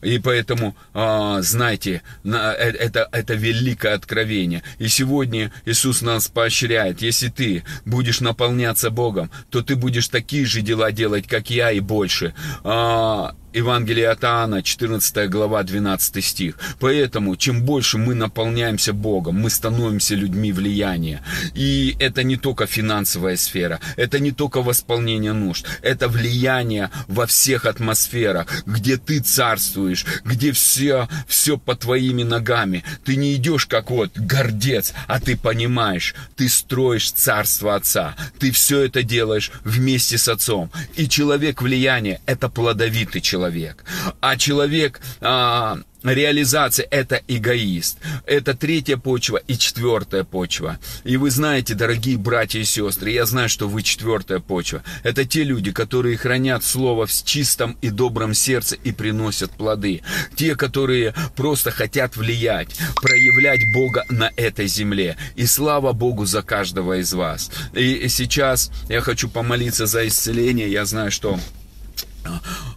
И поэтому, а, знаете, э, это, это великое откровение. И сегодня Иисус нас поощряет. Если ты будешь наполняться Богом, то ты будешь такие же дела делать, как я, и больше. А, Евангелие от Иоанна, 14 глава, 12 стих. Поэтому, чем больше мы наполняемся Богом, мы становимся людьми влияния. И это не только финансовая сфера, это не только восполнение нужд, это влияние во всех атмосферах, где ты царствуешь, где все, все под твоими ногами. Ты не идешь как вот гордец, а ты понимаешь, ты строишь царство Отца. Ты все это делаешь вместе с Отцом. И человек влияния – это плодовитый человек человек. А человек, а, реализация – это эгоист. Это третья почва и четвертая почва. И вы знаете, дорогие братья и сестры, я знаю, что вы четвертая почва. Это те люди, которые хранят Слово в чистом и добром сердце и приносят плоды. Те, которые просто хотят влиять, проявлять Бога на этой земле. И слава Богу за каждого из вас. И сейчас я хочу помолиться за исцеление. Я знаю, что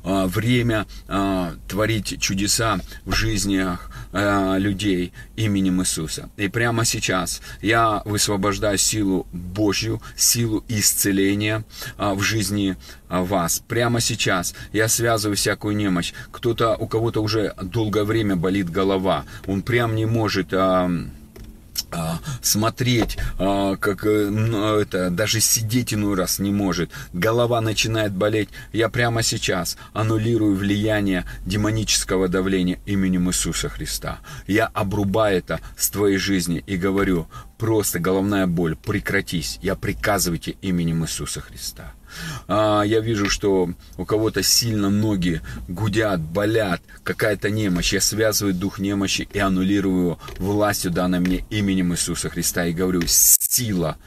время а, творить чудеса в жизнях э, людей именем Иисуса. И прямо сейчас я высвобождаю силу Божью, силу исцеления в жизни вас. Прямо сейчас я связываю всякую немощь. Кто-то, у кого-то уже долгое время болит голова, он прям не может... А, смотреть, а, как э, это, даже сидеть иной раз не может, голова начинает болеть, я прямо сейчас аннулирую влияние демонического давления именем Иисуса Христа. Я обрубаю это с твоей жизни и говорю, просто головная боль, прекратись, я приказывайте именем Иисуса Христа. А, я вижу, что у кого-то сильно ноги гудят, болят, какая-то немощь. Я связываю дух немощи и аннулирую властью, данной мне именем Иисуса Христа, и говорю, сила,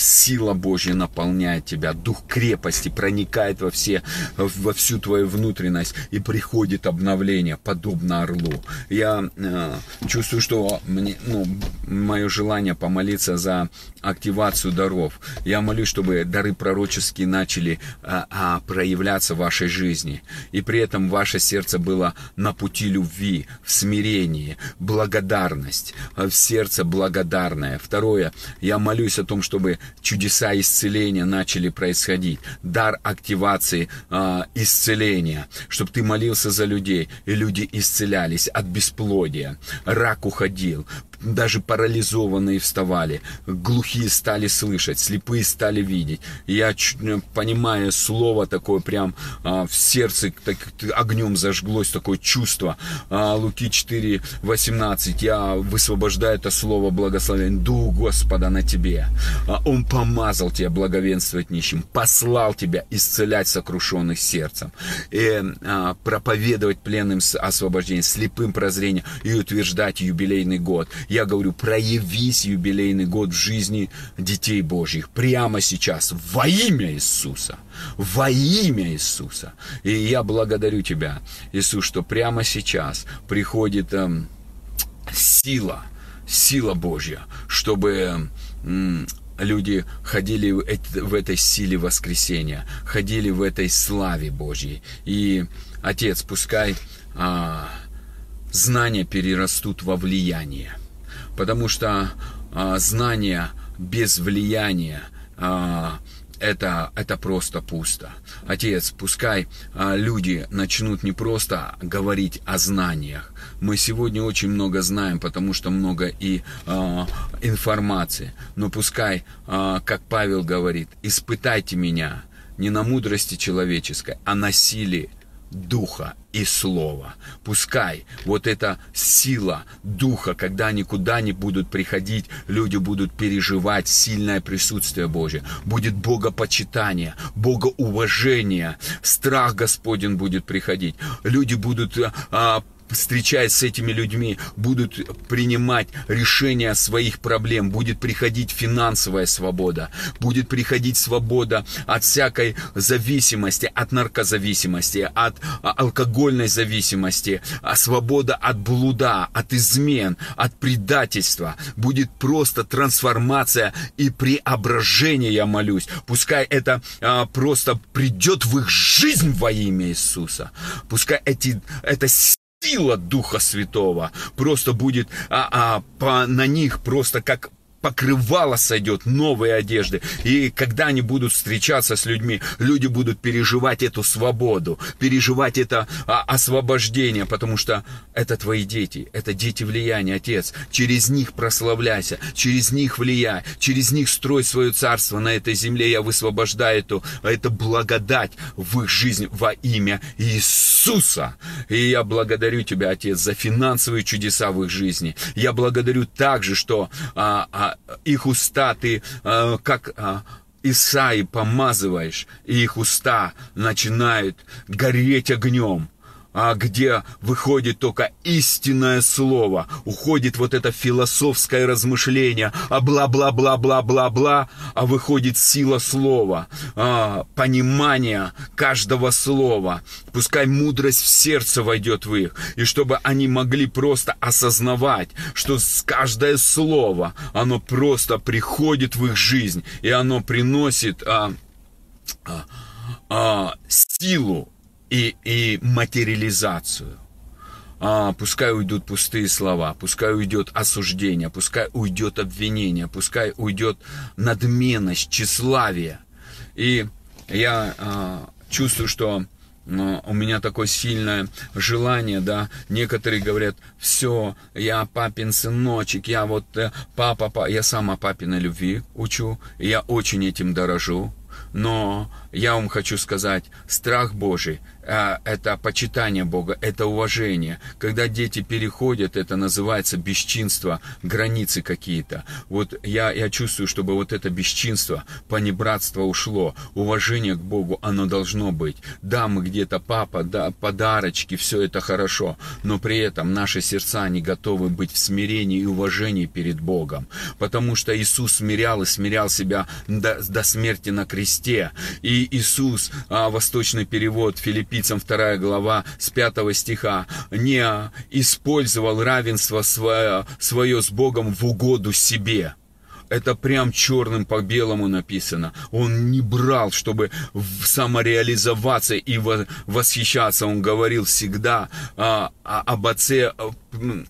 сила Божья наполняет тебя, дух крепости проникает во, все, во всю твою внутренность и приходит обновление, подобно орлу. Я э, чувствую, что мне, ну, мое желание помолиться за активацию даров. Я молюсь, чтобы дары пророческие начали а, а, проявляться в вашей жизни. И при этом ваше сердце было на пути любви, в смирении, благодарность, в сердце благодарное. Второе, я молюсь о том, чтобы чудеса исцеления начали происходить, дар активации э, исцеления, чтобы ты молился за людей, и люди исцелялись от бесплодия, рак уходил, даже парализованные вставали, глухие стали слышать, слепые стали видеть. Я понимаю слово такое прям а, в сердце так, огнем зажглось такое чувство. А, Луки 4, 18. Я высвобождаю это слово благословение. Дух Господа на тебе. А, Он помазал тебя благовенствовать нищим, послал тебя исцелять сокрушенных сердцем, и а, проповедовать пленным освобождение, слепым прозрение и утверждать юбилейный год. Я говорю, проявись юбилейный год в жизни детей Божьих прямо сейчас во имя Иисуса. Во имя Иисуса. И я благодарю Тебя, Иисус, что прямо сейчас приходит эм, сила, сила Божья, чтобы эм, люди ходили в этой силе воскресения, ходили в этой славе Божьей. И, Отец, пускай а, знания перерастут во влияние потому что а, знание без влияния а, это, это просто пусто. Отец, пускай а, люди начнут не просто говорить о знаниях. Мы сегодня очень много знаем, потому что много и а, информации. Но пускай, а, как Павел говорит, испытайте меня не на мудрости человеческой, а на силе Духа и Слова. Пускай вот эта сила Духа, когда они куда ни будут приходить, люди будут переживать сильное присутствие Божье. Будет богопочитание, богоуважение, страх Господень будет приходить. Люди будут а, встречаясь с этими людьми, будут принимать решения своих проблем, будет приходить финансовая свобода, будет приходить свобода от всякой зависимости, от наркозависимости, от а, алкогольной зависимости, а свобода от блуда, от измен, от предательства. Будет просто трансформация и преображение, я молюсь. Пускай это а, просто придет в их жизнь во имя Иисуса. Пускай эти, эта сила Духа Святого. Просто будет а, а, по, на них просто как покрывало сойдет, новые одежды. И когда они будут встречаться с людьми, люди будут переживать эту свободу, переживать это а, освобождение, потому что это твои дети, это дети влияния, Отец. Через них прославляйся, через них влияй, через них строй свое царство на этой земле. Я высвобождаю эту, эту благодать в их жизнь во имя Иисуса. И я благодарю Тебя, Отец, за финансовые чудеса в их жизни. Я благодарю также, что а, а, их уста ты э, как э, Исаи помазываешь, и их уста начинают гореть огнем а где выходит только истинное слово, уходит вот это философское размышление, а бла-бла-бла-бла-бла-бла, а выходит сила слова, а, понимание каждого слова. Пускай мудрость в сердце войдет в их, и чтобы они могли просто осознавать, что каждое слово, оно просто приходит в их жизнь, и оно приносит а, а, а, силу и, и материализацию. а, пускай уйдут пустые слова, пускай уйдет осуждение, пускай уйдет обвинение, пускай уйдет надменность, тщеславие. И я а, чувствую, что но у меня такое сильное желание, да, некоторые говорят, все, я папин сыночек, я вот э, папа, папа, я сам о папиной любви учу, я очень этим дорожу, но я вам хочу сказать, страх Божий а, это почитание Бога, это уважение. Когда дети переходят, это называется бесчинство, границы какие-то. Вот я, я чувствую, чтобы вот это бесчинство, понебратство ушло, уважение к Богу, оно должно быть. Да, мы где-то папа, да, подарочки, все это хорошо, но при этом наши сердца не готовы быть в смирении и уважении перед Богом. Потому что Иисус смирял и смирял себя до, до смерти на кресте. И Иисус, а, восточный перевод, Филиппийцам 2 глава с 5 стиха, не использовал равенство свое, свое с Богом в угоду себе. Это прям черным по белому написано. Он не брал, чтобы самореализоваться и восхищаться. Он говорил всегда а, а, об Отце а,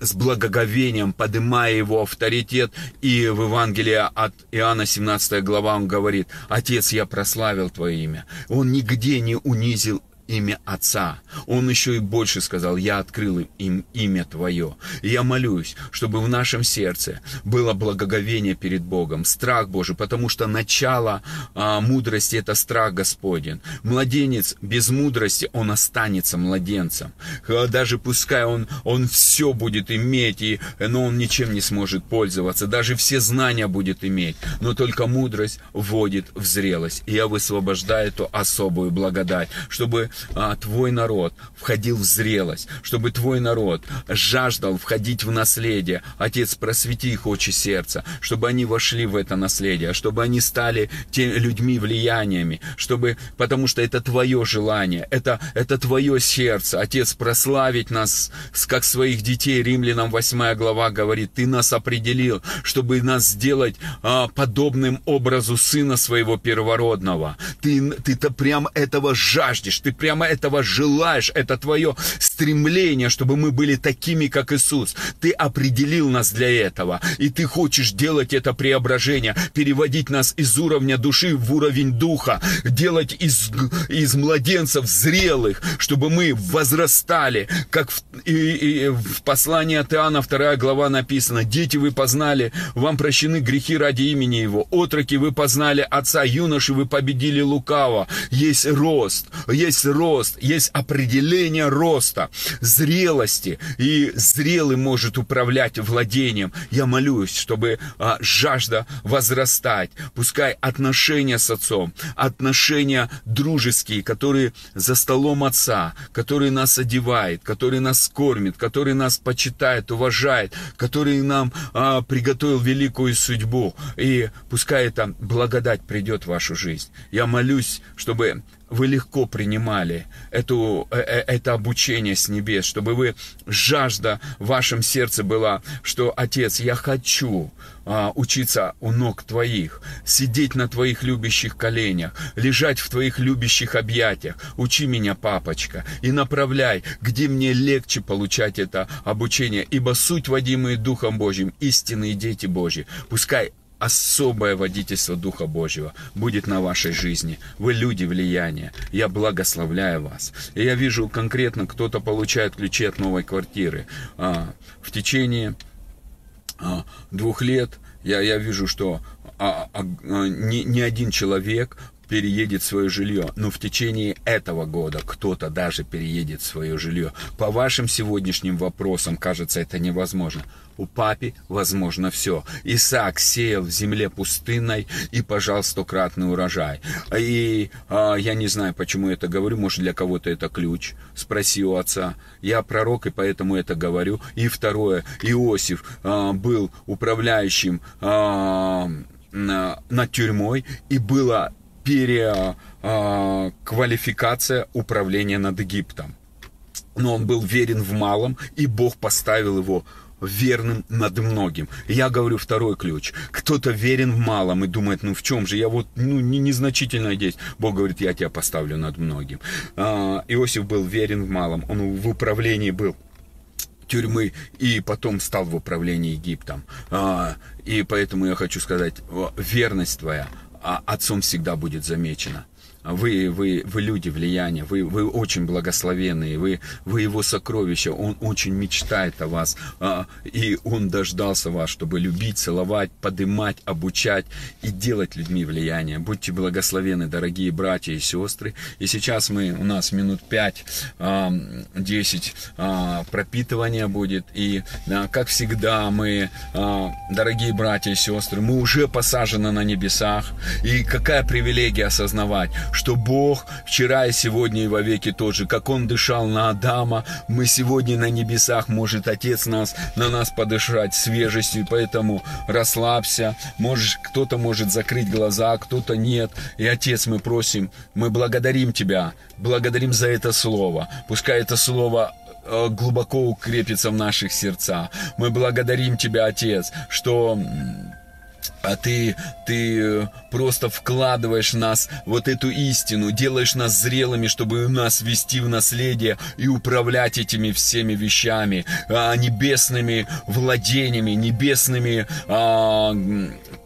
с благоговением, поднимая его авторитет. И в Евангелии от Иоанна 17 глава он говорит, «Отец, я прославил Твое имя». Он нигде не унизил имя Отца. Он еще и больше сказал, я открыл им имя Твое. И я молюсь, чтобы в нашем сердце было благоговение перед Богом, страх Божий, потому что начало а, мудрости – это страх Господень. Младенец без мудрости, он останется младенцем. Даже пускай он, он все будет иметь, и, но он ничем не сможет пользоваться. Даже все знания будет иметь, но только мудрость вводит в зрелость. И я высвобождаю эту особую благодать, чтобы а, твой народ входил в зрелость, чтобы твой народ жаждал входить в наследие. Отец, просвети их очи сердца, чтобы они вошли в это наследие, чтобы они стали теми людьми влияниями, чтобы, потому что это твое желание, это, это твое сердце. Отец, прославить нас, как своих детей. Римлянам 8 глава говорит, ты нас определил, чтобы нас сделать а, подобным образу сына своего первородного. Ты, ты-то прям этого жаждешь, ты прям прямо этого желаешь, это твое стремление, чтобы мы были такими, как Иисус. Ты определил нас для этого, и ты хочешь делать это преображение, переводить нас из уровня души в уровень духа, делать из, из младенцев зрелых, чтобы мы возрастали, как в, и, и, в послании от Иоанна 2 глава написано, «Дети вы познали, вам прощены грехи ради имени Его, отроки вы познали Отца, юноши вы победили лукаво». Есть рост, есть рост есть определение роста, зрелости, и зрелый может управлять владением. Я молюсь, чтобы а, жажда возрастать, пускай отношения с отцом, отношения дружеские, которые за столом отца, который нас одевает, который нас кормит, который нас почитает, уважает, который нам а, приготовил великую судьбу. И пускай эта благодать придет в вашу жизнь. Я молюсь, чтобы вы легко принимали эту, э, э, это обучение с небес, чтобы вы жажда в вашем сердце была, что Отец, я хочу а, учиться у ног Твоих, сидеть на Твоих любящих коленях, лежать в Твоих любящих объятиях. Учи меня, папочка, и направляй, где мне легче получать это обучение, ибо суть, водимые Духом Божьим, истинные дети Божьи. Пускай особое водительство Духа Божьего будет на вашей жизни. Вы люди влияния. Я благословляю вас. И я вижу конкретно, кто-то получает ключи от новой квартиры. А, в течение а, двух лет я, я вижу, что а, а, а, ни, ни один человек переедет свое жилье. Но в течение этого года кто-то даже переедет свое жилье. По вашим сегодняшним вопросам, кажется, это невозможно. У папи возможно все. Исаак сеял в земле пустынной и пожал стократный урожай. И а, я не знаю, почему это говорю. Может, для кого-то это ключ. Спроси у отца. Я пророк, и поэтому это говорю. И второе. Иосиф а, был управляющим а, над тюрьмой, и было переквалификация управления над Египтом. Но он был верен в малом, и Бог поставил его верным над многим. Я говорю второй ключ. Кто-то верен в малом и думает, ну в чем же, я вот ну, не, незначительно здесь. Бог говорит, я тебя поставлю над многим. А, Иосиф был верен в малом, он в управлении был тюрьмы и потом стал в управлении Египтом. А, и поэтому я хочу сказать, верность твоя а, отцом всегда будет замечена. Вы, вы, вы люди влияния, вы, вы очень благословенные, вы, вы его сокровища, он очень мечтает о вас, а, и он дождался вас, чтобы любить, целовать, подымать, обучать и делать людьми влияние. Будьте благословены, дорогие братья и сестры. И сейчас мы, у нас минут 5-10 а, пропитывания будет, и как всегда мы, а, дорогие братья и сестры, мы уже посажены на небесах, и какая привилегия осознавать, что Бог вчера и сегодня и во веки тот же. Как Он дышал на Адама, мы сегодня на небесах, может Отец нас, на нас подышать свежестью, поэтому расслабься. Можешь, кто-то может закрыть глаза, кто-то нет. И Отец, мы просим, мы благодарим Тебя, благодарим за это слово. Пускай это слово э, глубоко укрепится в наших сердцах. Мы благодарим Тебя, Отец, что а ты, ты э, просто вкладываешь в нас вот эту истину, делаешь нас зрелыми, чтобы нас вести в наследие и управлять этими всеми вещами, а, небесными владениями, небесными а,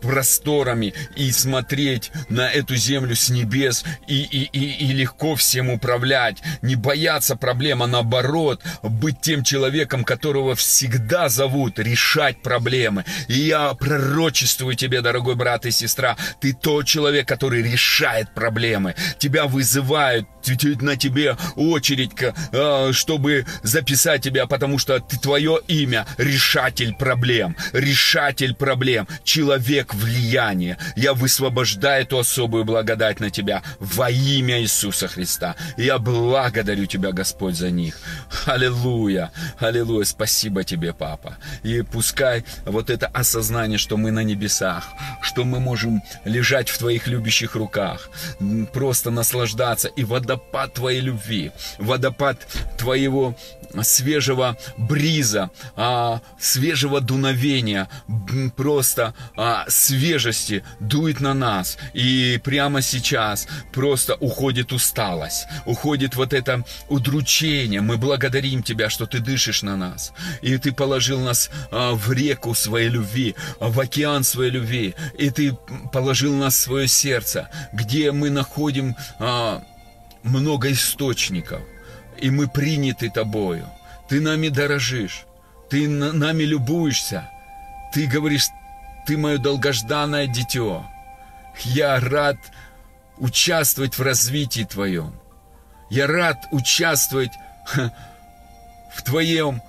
просторами и смотреть на эту землю с небес и, и, и, и легко всем управлять, не бояться проблем, а наоборот, быть тем человеком, которого всегда зовут решать проблемы. И я пророчествую тебе, дорогой брат и сестра, ты тот человек, который решает проблемы. Тебя вызывают, на тебе очередь, а, чтобы записать тебя, потому что ты, твое имя решатель проблем, решатель проблем, человек влияния. Я высвобождаю эту особую благодать на тебя во имя Иисуса Христа. Я благодарю тебя, Господь, за них. Аллилуйя, аллилуйя, спасибо тебе, Папа. И пускай вот это осознание, что мы на небесах, руках, что мы можем лежать в Твоих любящих руках, просто наслаждаться. И водопад Твоей любви, водопад Твоего свежего бриза, а, свежего дуновения, просто а, свежести дует на нас. И прямо сейчас просто уходит усталость, уходит вот это удручение. Мы благодарим Тебя, что Ты дышишь на нас. И Ты положил нас а, в реку своей любви, в океан своей любви. И Ты положил нас в свое сердце, где мы находим а, много источников и мы приняты тобою. Ты нами дорожишь, ты нами любуешься. Ты говоришь, ты мое долгожданное дитё. Я рад участвовать в развитии твоем. Я рад участвовать в твоем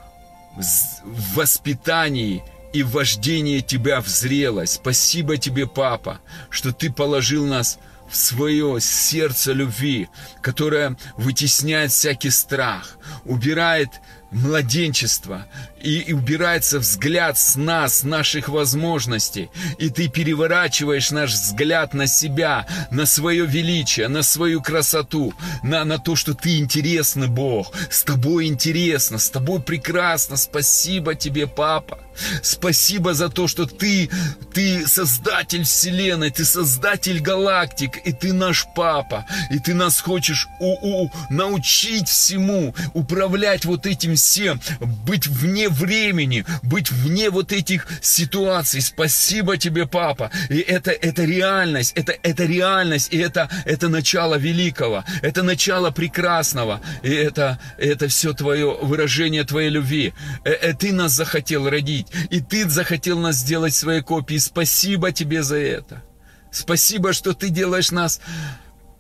воспитании и вождении тебя в зрелость. Спасибо тебе, папа, что ты положил нас в свое сердце любви, которое вытесняет всякий страх, убирает младенчество, и, и убирается взгляд с нас, наших возможностей, и ты переворачиваешь наш взгляд на себя, на свое величие, на свою красоту, на, на то, что ты интересный Бог, с тобой интересно, с тобой прекрасно, спасибо тебе, папа. Спасибо за то, что ты, ты создатель вселенной, ты создатель галактик, и ты наш папа, и ты нас хочешь у, у, научить всему, управлять вот этим всем, быть вне времени, быть вне вот этих ситуаций. Спасибо тебе, папа. И это, это реальность, это, это реальность, и это, это начало великого, это начало прекрасного, и это, это все твое выражение твоей любви. Э, э, ты нас захотел родить, и ты захотел нас сделать своей копией. Спасибо тебе за это. Спасибо, что ты делаешь нас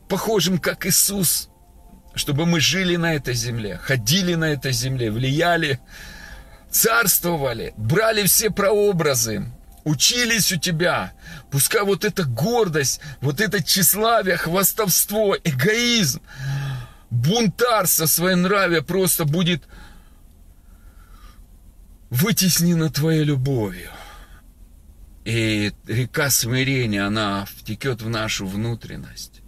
похожим, как Иисус, чтобы мы жили на этой земле, ходили на этой земле, влияли, царствовали, брали все прообразы, учились у тебя. Пускай вот эта гордость, вот это тщеславие, хвастовство, эгоизм, бунтарство, своенравие просто будет вытеснено твоей любовью. И река смирения, она втекет в нашу внутренность.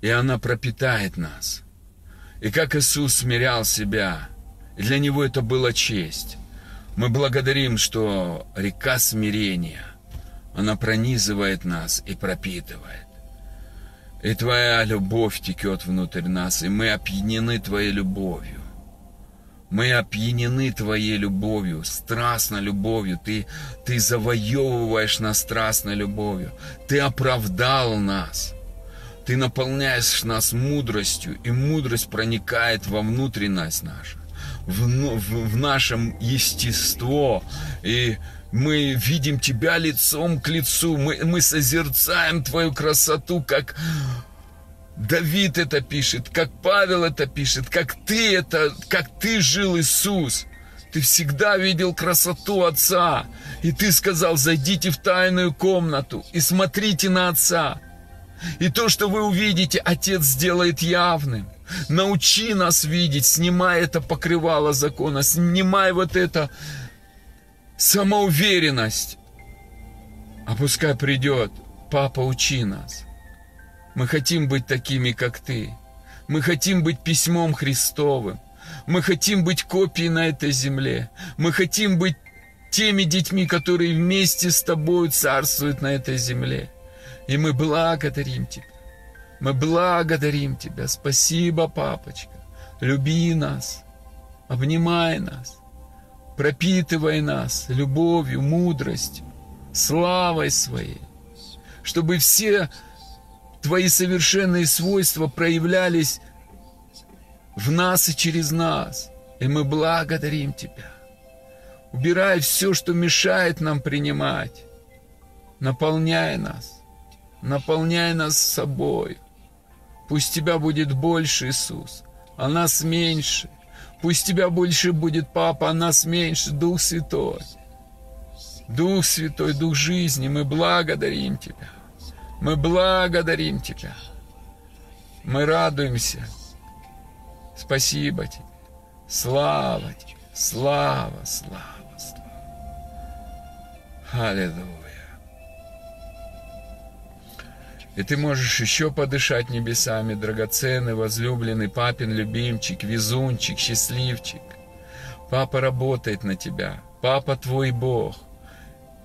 И она пропитает нас. И как Иисус смирял себя, для Него это была честь. Мы благодарим, что река смирения, она пронизывает нас и пропитывает. И Твоя любовь текет внутрь нас, и мы опьянены Твоей любовью. Мы опьянены Твоей любовью, страстной любовью. Ты, ты завоевываешь нас страстной любовью. Ты оправдал нас. Ты наполняешь нас мудростью, и мудрость проникает во внутренность нашу, в, в, в нашем естество. И мы видим Тебя лицом к лицу, мы, мы созерцаем Твою красоту, как Давид это пишет, как Павел это пишет, как ты это, как ты жил, Иисус. Ты всегда видел красоту Отца. И ты сказал, зайдите в тайную комнату и смотрите на Отца. И то, что вы увидите, Отец сделает явным. Научи нас видеть, снимай это покрывало закона, снимай вот это самоуверенность. А пускай придет, папа, учи нас. Мы хотим быть такими, как Ты. Мы хотим быть письмом Христовым. Мы хотим быть копией на этой земле. Мы хотим быть теми детьми, которые вместе с Тобой царствуют на этой земле. И мы благодарим Тебя. Мы благодарим Тебя. Спасибо, папочка. Люби нас. Обнимай нас. Пропитывай нас любовью, мудростью, славой своей. Чтобы все Твои совершенные свойства проявлялись в нас и через нас. И мы благодарим Тебя. Убирай все, что мешает нам принимать. Наполняй нас. Наполняй нас собой. Пусть Тебя будет больше, Иисус, а нас меньше. Пусть Тебя больше будет, Папа, а нас меньше, Дух Святой. Дух Святой, Дух жизни, мы благодарим Тебя. Мы благодарим Тебя. Мы радуемся. Спасибо Тебе. Слава Тебе. Слава, слава, слава. Аллилуйя. И ты можешь еще подышать небесами, драгоценный, возлюбленный, папин любимчик, везунчик, счастливчик. Папа работает на тебя. Папа твой Бог.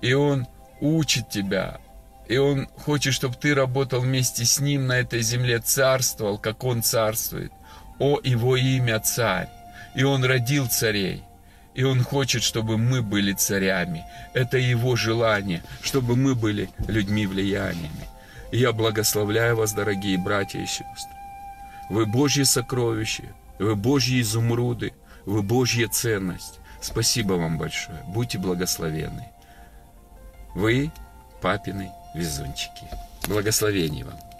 И Он учит тебя, и Он хочет, чтобы ты работал вместе с Ним на этой земле, царствовал, как Он царствует. О, Его имя Царь! И Он родил царей. И Он хочет, чтобы мы были царями. Это Его желание, чтобы мы были людьми влияниями. И я благословляю вас, дорогие братья и сестры. Вы Божьи сокровища, вы Божьи изумруды, вы Божья ценность. Спасибо вам большое. Будьте благословенны. Вы папины везунчики. Благословений вам.